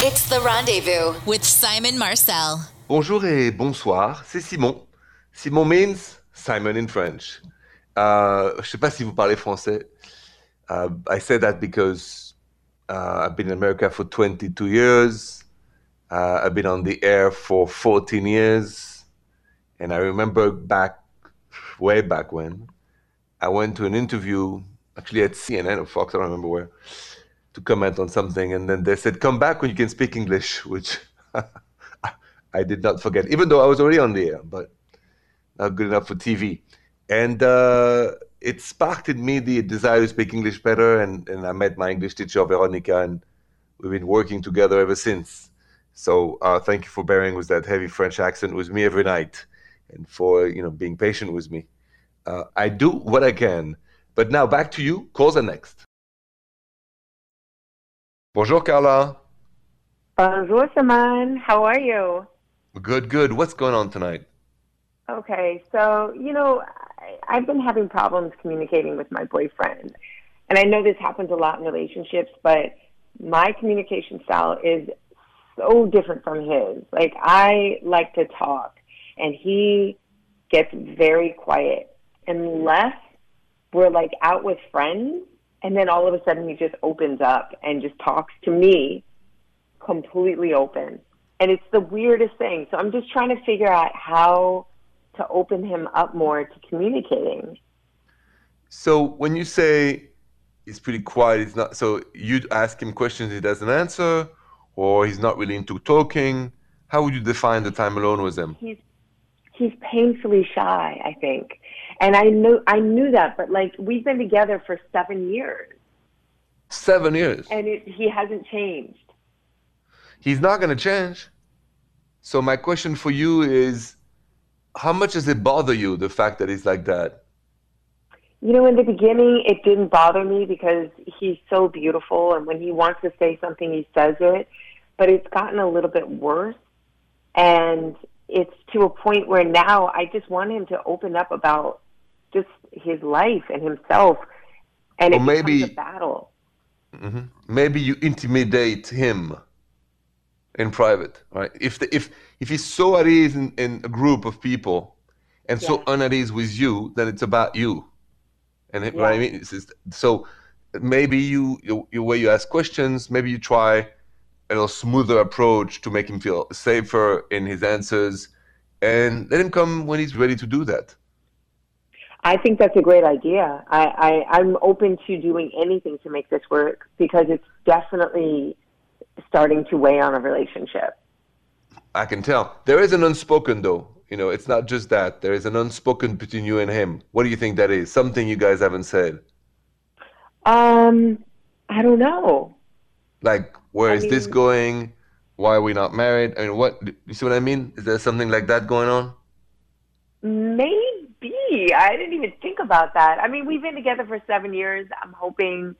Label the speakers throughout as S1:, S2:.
S1: It's the rendezvous with Simon Marcel.
S2: Bonjour et bonsoir, c'est Simon. Simon means Simon in French. Uh, je sais pas si vous parlez français. Uh, I say that because uh, I've been in America for 22 years. Uh, I've been on the air for 14 years. And I remember back, way back when, I went to an interview, actually at CNN or Fox, I don't remember where, to comment on something. And then they said, come back when you can speak English, which I did not forget, even though I was already on the air, but not good enough for TV. And uh, it sparked in me the desire to speak English better. And, and I met my English teacher, Veronica, and we've been working together ever since. So uh, thank you for bearing with that heavy French accent with me every night and for you know being patient with me. Uh, I do what I can. But now back to you. Calls are next. Bonjour, Carla.
S3: Bonjour, Simon. How are you?
S2: Good, good. What's going on tonight?
S3: Okay, so, you know, I, I've been having problems communicating with my boyfriend. And I know this happens a lot in relationships, but my communication style is so different from his. Like, I like to talk, and he gets very quiet unless we're like out with friends and then all of a sudden he just opens up and just talks to me completely open. And it's the weirdest thing. So i'm just trying to figure out how to open him up more to communicating.
S2: So when you say he's pretty quiet he's not so you ask him questions he doesn't answer or he's not really into talking how would you define the time alone with him?
S3: He's he's painfully shy, I think. And I knew I knew that, but like we've been together for seven years.
S2: Seven years.
S3: And it, he hasn't changed.
S2: He's not going to change. So my question for you is, how much does it bother you the fact that he's like that?
S3: You know, in the beginning, it didn't bother me because he's so beautiful, and when he wants to say something, he says it. But it's gotten a little bit worse, and it's to a point where now I just want him to open up about just his life and himself, and it maybe, becomes a battle.
S2: Mm-hmm. Maybe you intimidate him in private, right? If the, if if he's so at ease in, in a group of people and yeah. so unat ease with you, then it's about you. And it, yeah. what I mean is, so maybe you, you, you way you ask questions, maybe you try a little smoother approach to make him feel safer in his answers and let him come when he's ready to do that.
S3: I think that's a great idea. I, I, I'm open to doing anything to make this work because it's definitely starting to weigh on a relationship.
S2: I can tell. There is an unspoken, though. You know, it's not just that. There is an unspoken between you and him. What do you think that is? Something you guys haven't said.
S3: Um, I don't know.
S2: Like, where I is mean, this going? Why are we not married? I mean, what you see what I mean? Is there something like that going on?
S3: Maybe. I didn't even think about that. I mean, we've been together for seven years. I'm hoping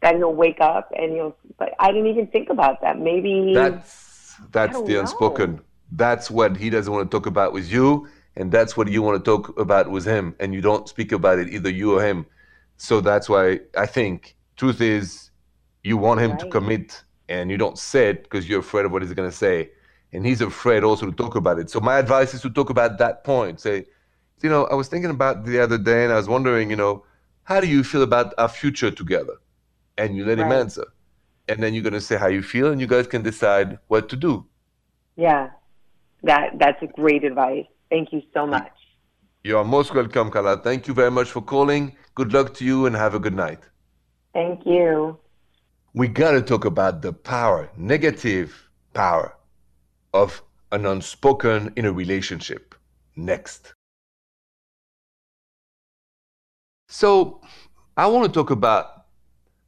S3: that he'll wake up and he'll. But I didn't even think about that. Maybe
S2: that's that's the unspoken. That's what he doesn't want to talk about with you, and that's what you want to talk about with him, and you don't speak about it either you or him. So that's why I think truth is you want him right. to commit and you don't say it because you're afraid of what he's going to say and he's afraid also to talk about it so my advice is to talk about that point say you know i was thinking about the other day and i was wondering you know how do you feel about our future together? And you let right. him answer. And then you're going to say how you feel and you guys can decide what to do.
S3: Yeah. That that's a great advice. Thank you so much.
S2: You are most welcome Carla. thank you very much for calling. Good luck to you and have a good night.
S3: Thank you.
S2: We got to talk about the power, negative power of an unspoken in a relationship. Next. So, I want to talk about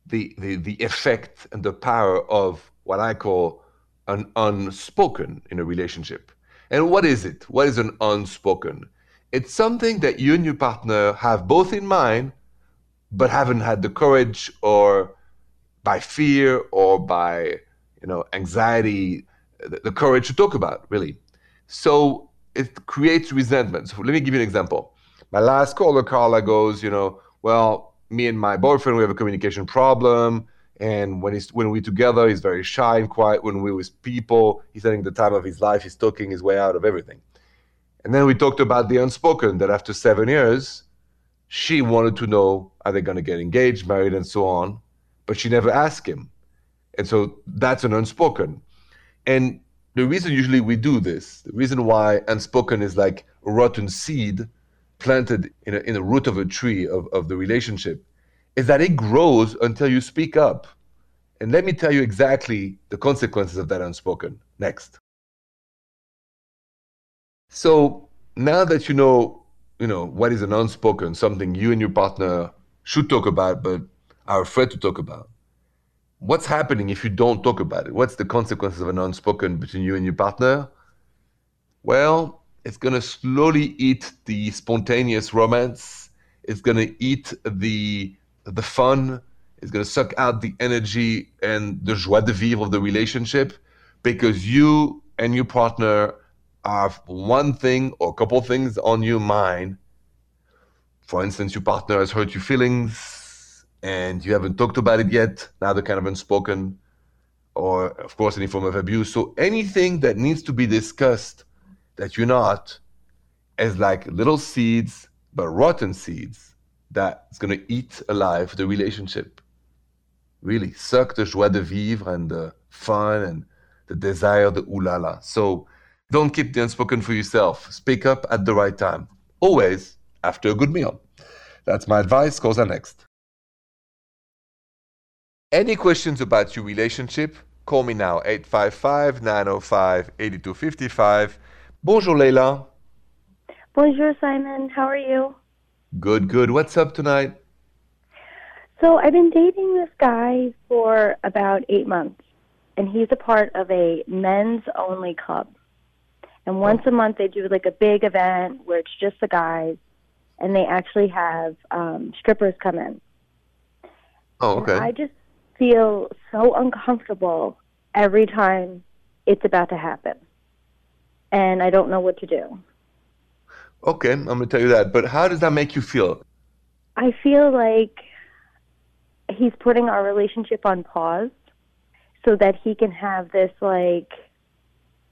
S2: the, the, the effect and the power of what I call an unspoken in a relationship. And what is it? What is an unspoken? It's something that you and your partner have both in mind, but haven't had the courage or by fear or by you know anxiety, the, the courage to talk about really. So it creates resentment. So let me give you an example. My last caller, Carla, goes, you know, well, me and my boyfriend, we have a communication problem, And when he's when we're together, he's very shy and quiet. When we're with people, he's having the time of his life. He's talking his way out of everything. And then we talked about the unspoken. That after seven years, she wanted to know are they going to get engaged, married, and so on, but she never asked him. And so that's an unspoken. And the reason usually we do this, the reason why unspoken is like rotten seed planted in a, in the root of a tree of, of the relationship, is that it grows until you speak up. And let me tell you exactly the consequences of that unspoken next. So now that you know, you know what is an unspoken, something you and your partner should talk about but are afraid to talk about. What's happening if you don't talk about it? What's the consequences of an unspoken between you and your partner? Well, it's going to slowly eat the spontaneous romance. It's going to eat the the fun. It's going to suck out the energy and the joie de vivre of the relationship because you and your partner have one thing or a couple things on your mind. For instance, your partner has hurt your feelings and you haven't talked about it yet. Now kind of unspoken, or of course, any form of abuse. So anything that needs to be discussed that you're not as like little seeds, but rotten seeds that's going to eat alive the relationship. Really suck the joie de vivre and the fun and the desire, the ulala. So don't keep the unspoken for yourself. Speak up at the right time. Always after a good meal. That's my advice. Are next. Any questions about your relationship? Call me now, 855 905 8255 Bonjour, Leila.
S4: Bonjour, Simon. How are you?
S2: Good, good. What's up tonight?
S4: So, I've been dating this guy for about eight months, and he's a part of a men's only club. And once a month, they do like a big event where it's just the guys, and they actually have um, strippers come in.
S2: Oh, okay.
S4: And I just feel so uncomfortable every time it's about to happen and I don't know what to do.
S2: Okay, I'm going to tell you that. But how does that make you feel?
S4: I feel like he's putting our relationship on pause so that he can have this, like,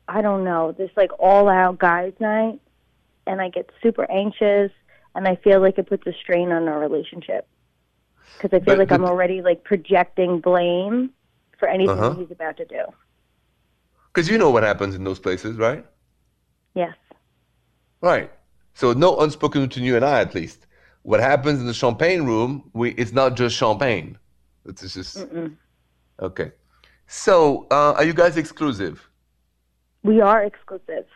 S4: I don't know, this, like, all out guys' night. And I get super anxious and I feel like it puts a strain on our relationship. Because I feel but, like but, I'm already, like, projecting blame for anything uh-huh. he's about to do.
S2: Because you know what happens in those places, right?
S4: Yes.
S2: Right. So no unspoken between you and I, at least. What happens in the champagne room, we it's not just champagne. It's just Mm-mm. okay. So, uh, are you guys exclusive?
S4: We are exclusive.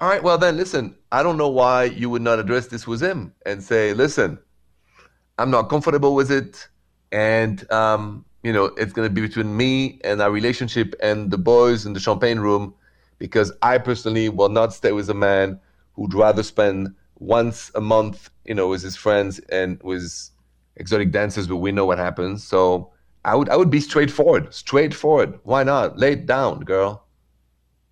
S2: All right. Well, then, listen. I don't know why you would not address this with him and say, "Listen, I'm not comfortable with it, and um, you know, it's going to be between me and our relationship and the boys in the champagne room." Because I personally will not stay with a man who'd rather spend once a month, you know, with his friends and with exotic dancers, but we know what happens. So I would I would be straightforward, straightforward. Why not? Lay it down, girl.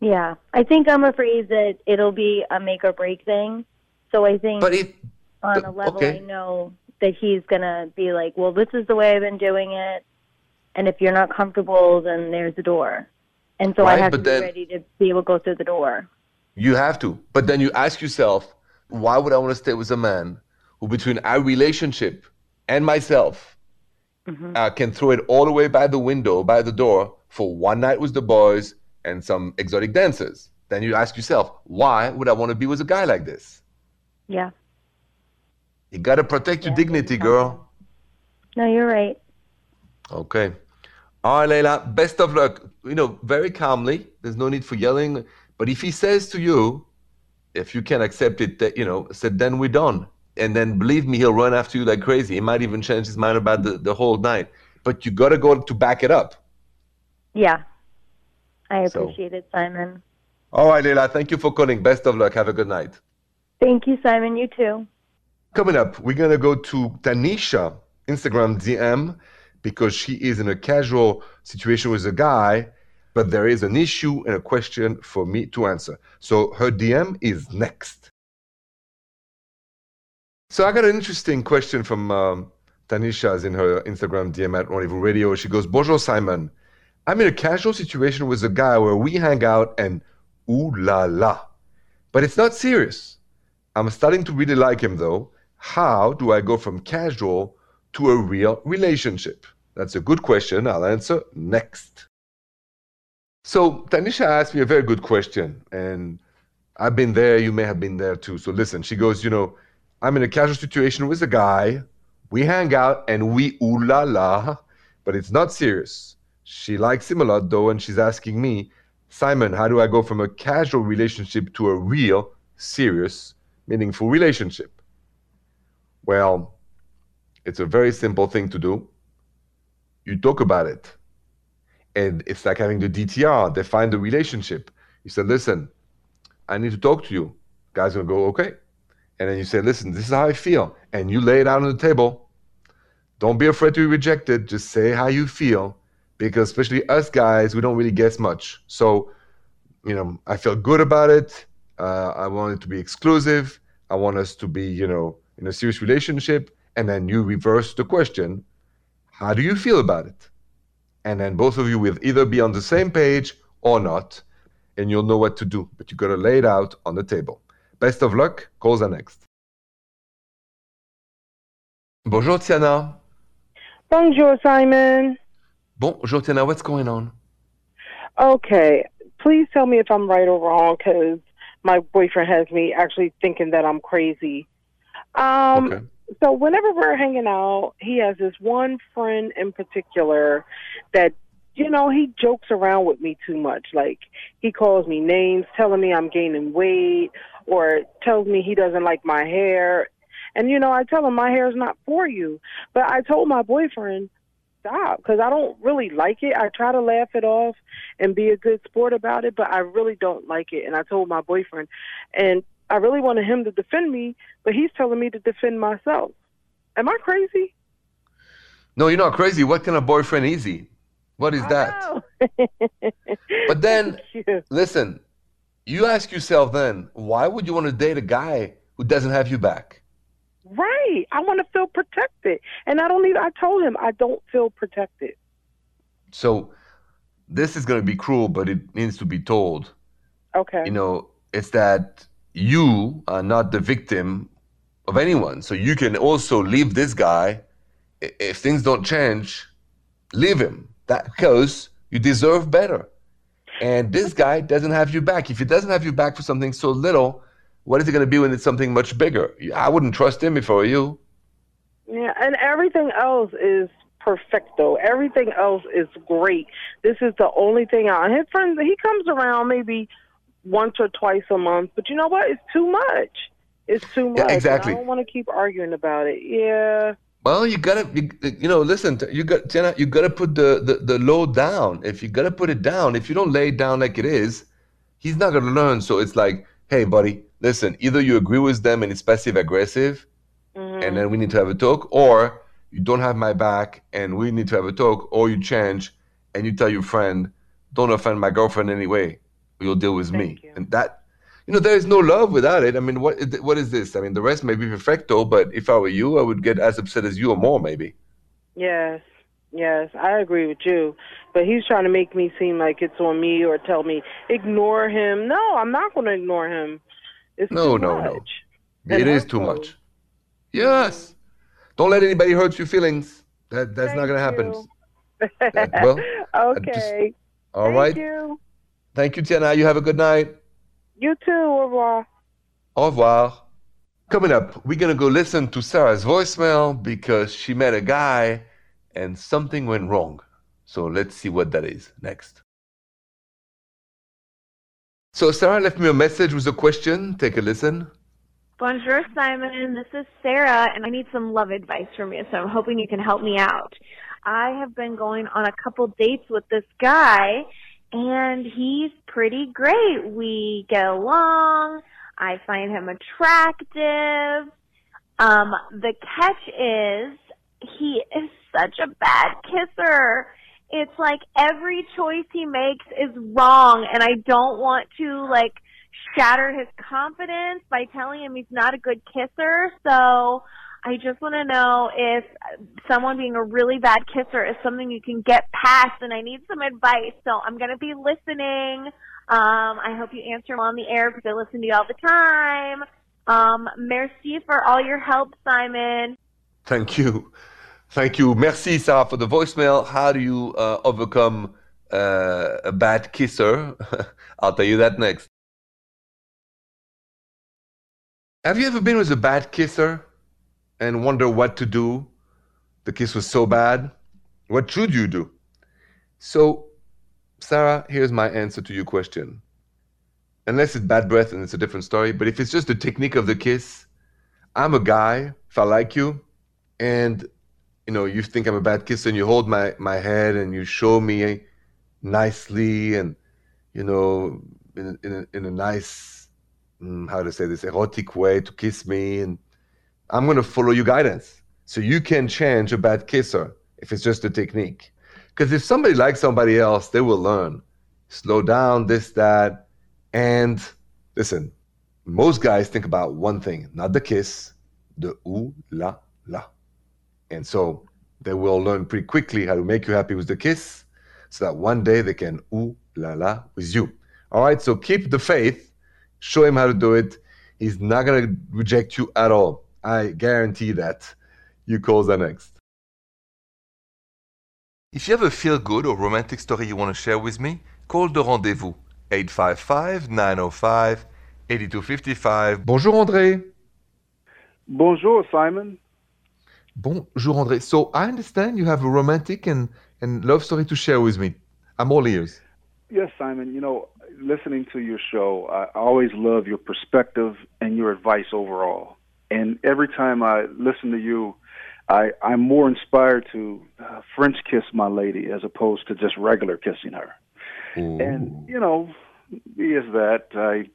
S4: Yeah, I think I'm afraid that it'll be a make or break thing. So I think,
S2: but it,
S4: on a level, okay. I know that he's gonna be like, "Well, this is the way I've been doing it, and if you're not comfortable, then there's the door." And so right? I have but to then, be ready to be able to go through the door.
S2: You have to. But then you ask yourself, why would I want to stay with a man who, between our relationship and myself, mm-hmm. uh, can throw it all away by the window, by the door, for one night with the boys and some exotic dancers? Then you ask yourself, why would I want to be with a guy like this?
S4: Yeah.
S2: You got to protect your dignity, girl.
S4: No, you're right.
S2: Okay. All right, Leila, best of luck. You know, very calmly. There's no need for yelling. But if he says to you, if you can accept it, that, you know, said, then we're done. And then believe me, he'll run after you like crazy. He might even change his mind about the, the whole night. But you got to go to back it up.
S4: Yeah. I appreciate so. it, Simon.
S2: All right, Leila. Thank you for calling. Best of luck. Have a good night.
S4: Thank you, Simon. You too.
S2: Coming up, we're going to go to Tanisha, Instagram DM because she is in a casual situation with a guy, but there is an issue and a question for me to answer. So her DM is next. So I got an interesting question from um, Tanisha is in her Instagram DM at Rendezvous Radio. She goes, Bonjour, Simon. I'm in a casual situation with a guy where we hang out and ooh la la. But it's not serious. I'm starting to really like him though. How do I go from casual to a real relationship? That's a good question. I'll answer next. So, Tanisha asked me a very good question, and I've been there. You may have been there too. So, listen, she goes, You know, I'm in a casual situation with a guy. We hang out and we ooh la la, but it's not serious. She likes him a lot though, and she's asking me, Simon, how do I go from a casual relationship to a real, serious, meaningful relationship? Well, it's a very simple thing to do. You talk about it. And it's like having the DTR, define the relationship. You say, listen, I need to talk to you. Guy's gonna go, okay. And then you say, listen, this is how I feel. And you lay it out on the table. Don't be afraid to be rejected. Just say how you feel. Because especially us guys, we don't really guess much. So, you know, I feel good about it. Uh, I want it to be exclusive. I want us to be, you know, in a serious relationship. And then you reverse the question, how do you feel about it? And then both of you will either be on the same page or not, and you'll know what to do. But you got to lay it out on the table. Best of luck. Calls are next. Bonjour, Tiana.
S5: Bonjour, Simon.
S2: Bonjour, Tiana. What's going on?
S5: Okay, please tell me if I'm right or wrong because my boyfriend has me actually thinking that I'm crazy. Um,
S2: Okay.
S5: So whenever we're hanging out, he has this one friend in particular that you know he jokes around with me too much. Like he calls me names, telling me I'm gaining weight, or tells me he doesn't like my hair. And you know, I tell him my hair is not for you. But I told my boyfriend stop because I don't really like it. I try to laugh it off and be a good sport about it, but I really don't like it. And I told my boyfriend, and I really wanted him to defend me, but he's telling me to defend myself. Am I crazy?
S2: No, you're not crazy. What kind of boyfriend is he? What is that? But then, listen, you ask yourself then, why would you want to date a guy who doesn't have you back?
S5: right, I want to feel protected, and I don't need. I told him I don't feel protected.
S2: So, this is going to be cruel, but it needs to be told.
S5: Okay.
S2: you know, it's that you are not the victim of anyone. So you can also leave this guy. If things don't change, leave him. That because you deserve better. And this guy doesn't have you back. If he doesn't have you back for something so little, what is it going to be when it's something much bigger? I wouldn't trust him if I were you.
S5: Yeah, and everything else is perfecto. Everything else is great. This is the only thing out. His friends, he comes around maybe once or twice a month, but you know what? It's too much. It's too much.
S2: Yeah, exactly.
S5: I don't want to keep arguing about it. Yeah.
S2: Well, you gotta, you, you know, listen. You got, Jenna, you gotta put the, the the load down. If you gotta put it down, if you don't lay it down like it is, he's not gonna learn. So it's like, hey, buddy, listen. Either you agree with them and it's passive aggressive,
S5: Mhm.
S2: and then we need to have a talk, or you don't have my back and we need to have a talk, or you change and you tell your friend, don't offend my girlfriend anyway. You'll deal with me.
S5: You.
S2: And that, you know, there is no love without it. I mean, what is- what is this? I mean, the rest may be perfecto, but if I were you, I would get as upset as you or more, maybe.
S5: Yes, yes, I agree with you. But he's trying to make me seem like it's on me or tell me ignore him. No, I'm not going to ignore him. It's
S2: No,
S5: too
S2: no, no.
S5: much.
S2: It
S5: And
S2: is too much. Yes. Don't let anybody hurt your feelings. That that's not gonna happen.
S5: you.
S2: well, I just-
S5: okay.
S2: All
S5: Thank
S2: right.
S5: you.
S2: Thank you, Tiana. You have a good night.
S5: You too. Au revoir.
S2: Au revoir. Coming up, we're gonna go listen to Sarah's voicemail because she met a guy and something went wrong. So let's see what that is next. So Sarah left me a message with a question. Take a listen.
S6: Bonjour, Simon. This is Sarah, and I need some love advice from you, so I'm hoping you can help me out. I have been going on a couple dates with this guy, and he's pretty great. We get along. I find him attractive. Um, the catch is he is such a bad kisser. It's like every choice he makes is wrong, and I don't want to like shatter his confidence by telling him he's not a good kisser. So I just want to know if someone being a really bad kisser is something you can get past, and I need some advice. So I'm going to be listening. Um, I hope you answer on the air because I listen to you all the time. Um, merci for all your help, Simon.
S2: Thank you. Thank you. Merci, Sarah, for the voicemail. How do you uh, overcome uh, a bad kisser? I'll tell you that next. Have you ever been with a bad kisser and wonder what to do? The kiss was so bad. What should you do? So, Sarah, here's my answer to your question. Unless it's bad breath and it's a different story, but if it's just the technique of the kiss, I'm a guy, if I like you, and you know, you think I'm a bad kisser and you hold my, my head and you show me nicely and you know, in, in, a, in a nice Mm, how to say this erotic way to kiss me and i'm going to follow your guidance. So you can change a bad kisser if it's just a technique. Because if somebody likes somebody else they will learn. Slow down this that. And listen most guys think about one thing not the kiss the ooh la la. And so they will learn pretty quickly how to make you happy with the kiss so that one day they can ooh la la with you. All right so keep the faith. Show him how to do it. He's not going to reject you at all. I guarantee that. You call the next. If you have a feel good or romantic story you want to share with me, call the rendezvous 855 905 8255. Bonjour André.
S7: Bonjour Simon.
S2: Bonjour André. So I understand you have a romantic and, and love story to share with me. I'm all ears.
S7: Yes, Simon. You know, listening to your show, I always love your perspective and your advice overall. And every time I listen to you, I, I'm more inspired to uh, French kiss my lady as opposed to just regular kissing her. Ooh. And you know, be as that I,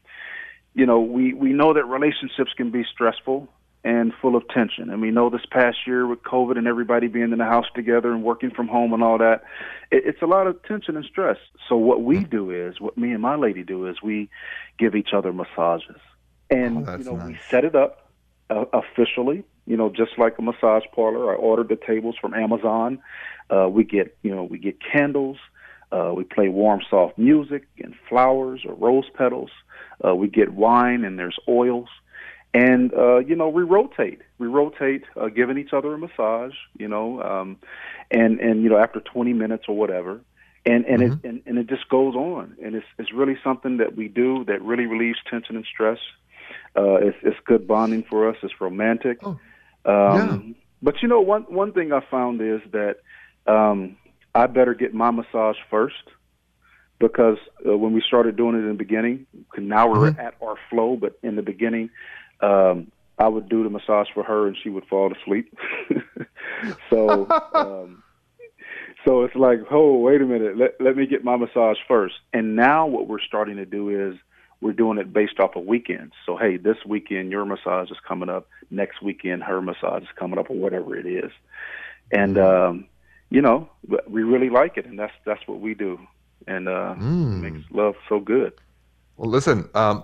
S7: you know, we we know that relationships can be stressful and full of tension. And we know this past year with COVID and everybody being in the house together and working from home and all that, it, it's a lot of tension and stress. So what we do is, what me and my lady do is, we give each other massages, and oh, you know nice. we set it up uh, officially. You know, just like a massage parlor. I ordered the tables from Amazon. Uh, we get you know we get candles. Uh, we play warm, soft music and flowers or rose petals. Uh, we get wine and there's oils and uh, you know we rotate we rotate uh, giving each other a massage you know um, and and you know after 20 minutes or whatever and and mm-hmm. it and, and it just goes on and it's it's really something that we do that really relieves tension and stress uh, it's it's good bonding for us it's romantic oh. um, yeah. but you know one one thing I found is that um, I better get my massage first because uh, when we started doing it in the beginning, now we're mm-hmm. at our flow, but in the beginning, um, I would do the massage for her and she would fall asleep. so, um, so it's like, oh, wait a minute, let let me get my massage first. And now what we're starting to do is we're doing it based off of weekends. So hey, this weekend your massage is coming up. Next weekend her massage is coming up, or whatever it is. And mm-hmm. um, you know, we really like it, and that's that's what we do, and uh, mm. makes love so good.
S2: Well, listen, um,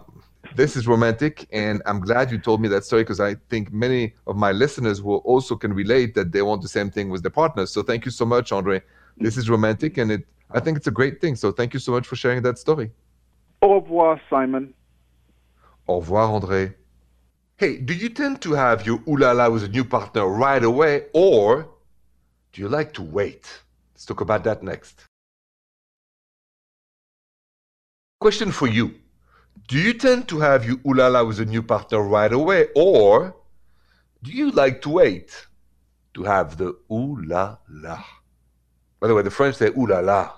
S2: this is romantic and i'm glad you told me that story because i think many of my listeners will also can relate that they want the same thing with their partners so thank you so much andre this is romantic and it i think it's a great thing so thank you so much for sharing that story
S7: au revoir simon.
S2: Au revoir andre hey do you tend to have your ulala with a new partner right away or do you like to wait? Let's talk about that next. Question for you. Do you tend to have your ulala with a new partner right away, or do you like to wait to have the ulala? By the way, the French say ulala,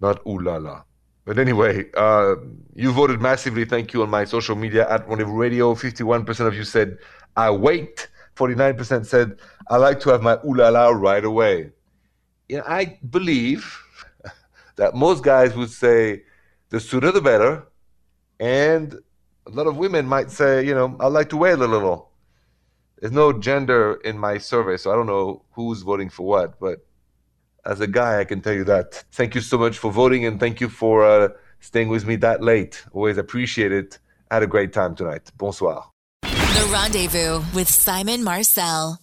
S2: not ulala. But anyway, uh, you voted massively. Thank you on my social media at Rendezvous Radio. 51% of you said, I wait. 49% said, I like to have my ulala right away. You know, I believe that most guys would say, the sooner the better. And a lot of women might say, you know, I'd like to wait a little. There's no gender in my survey, so I don't know who's voting for what. But as a guy, I can tell you that. Thank you so much for voting, and thank you for uh, staying with me that late. Always appreciate it. Had a great time tonight. Bonsoir.
S1: The Rendezvous with Simon Marcel.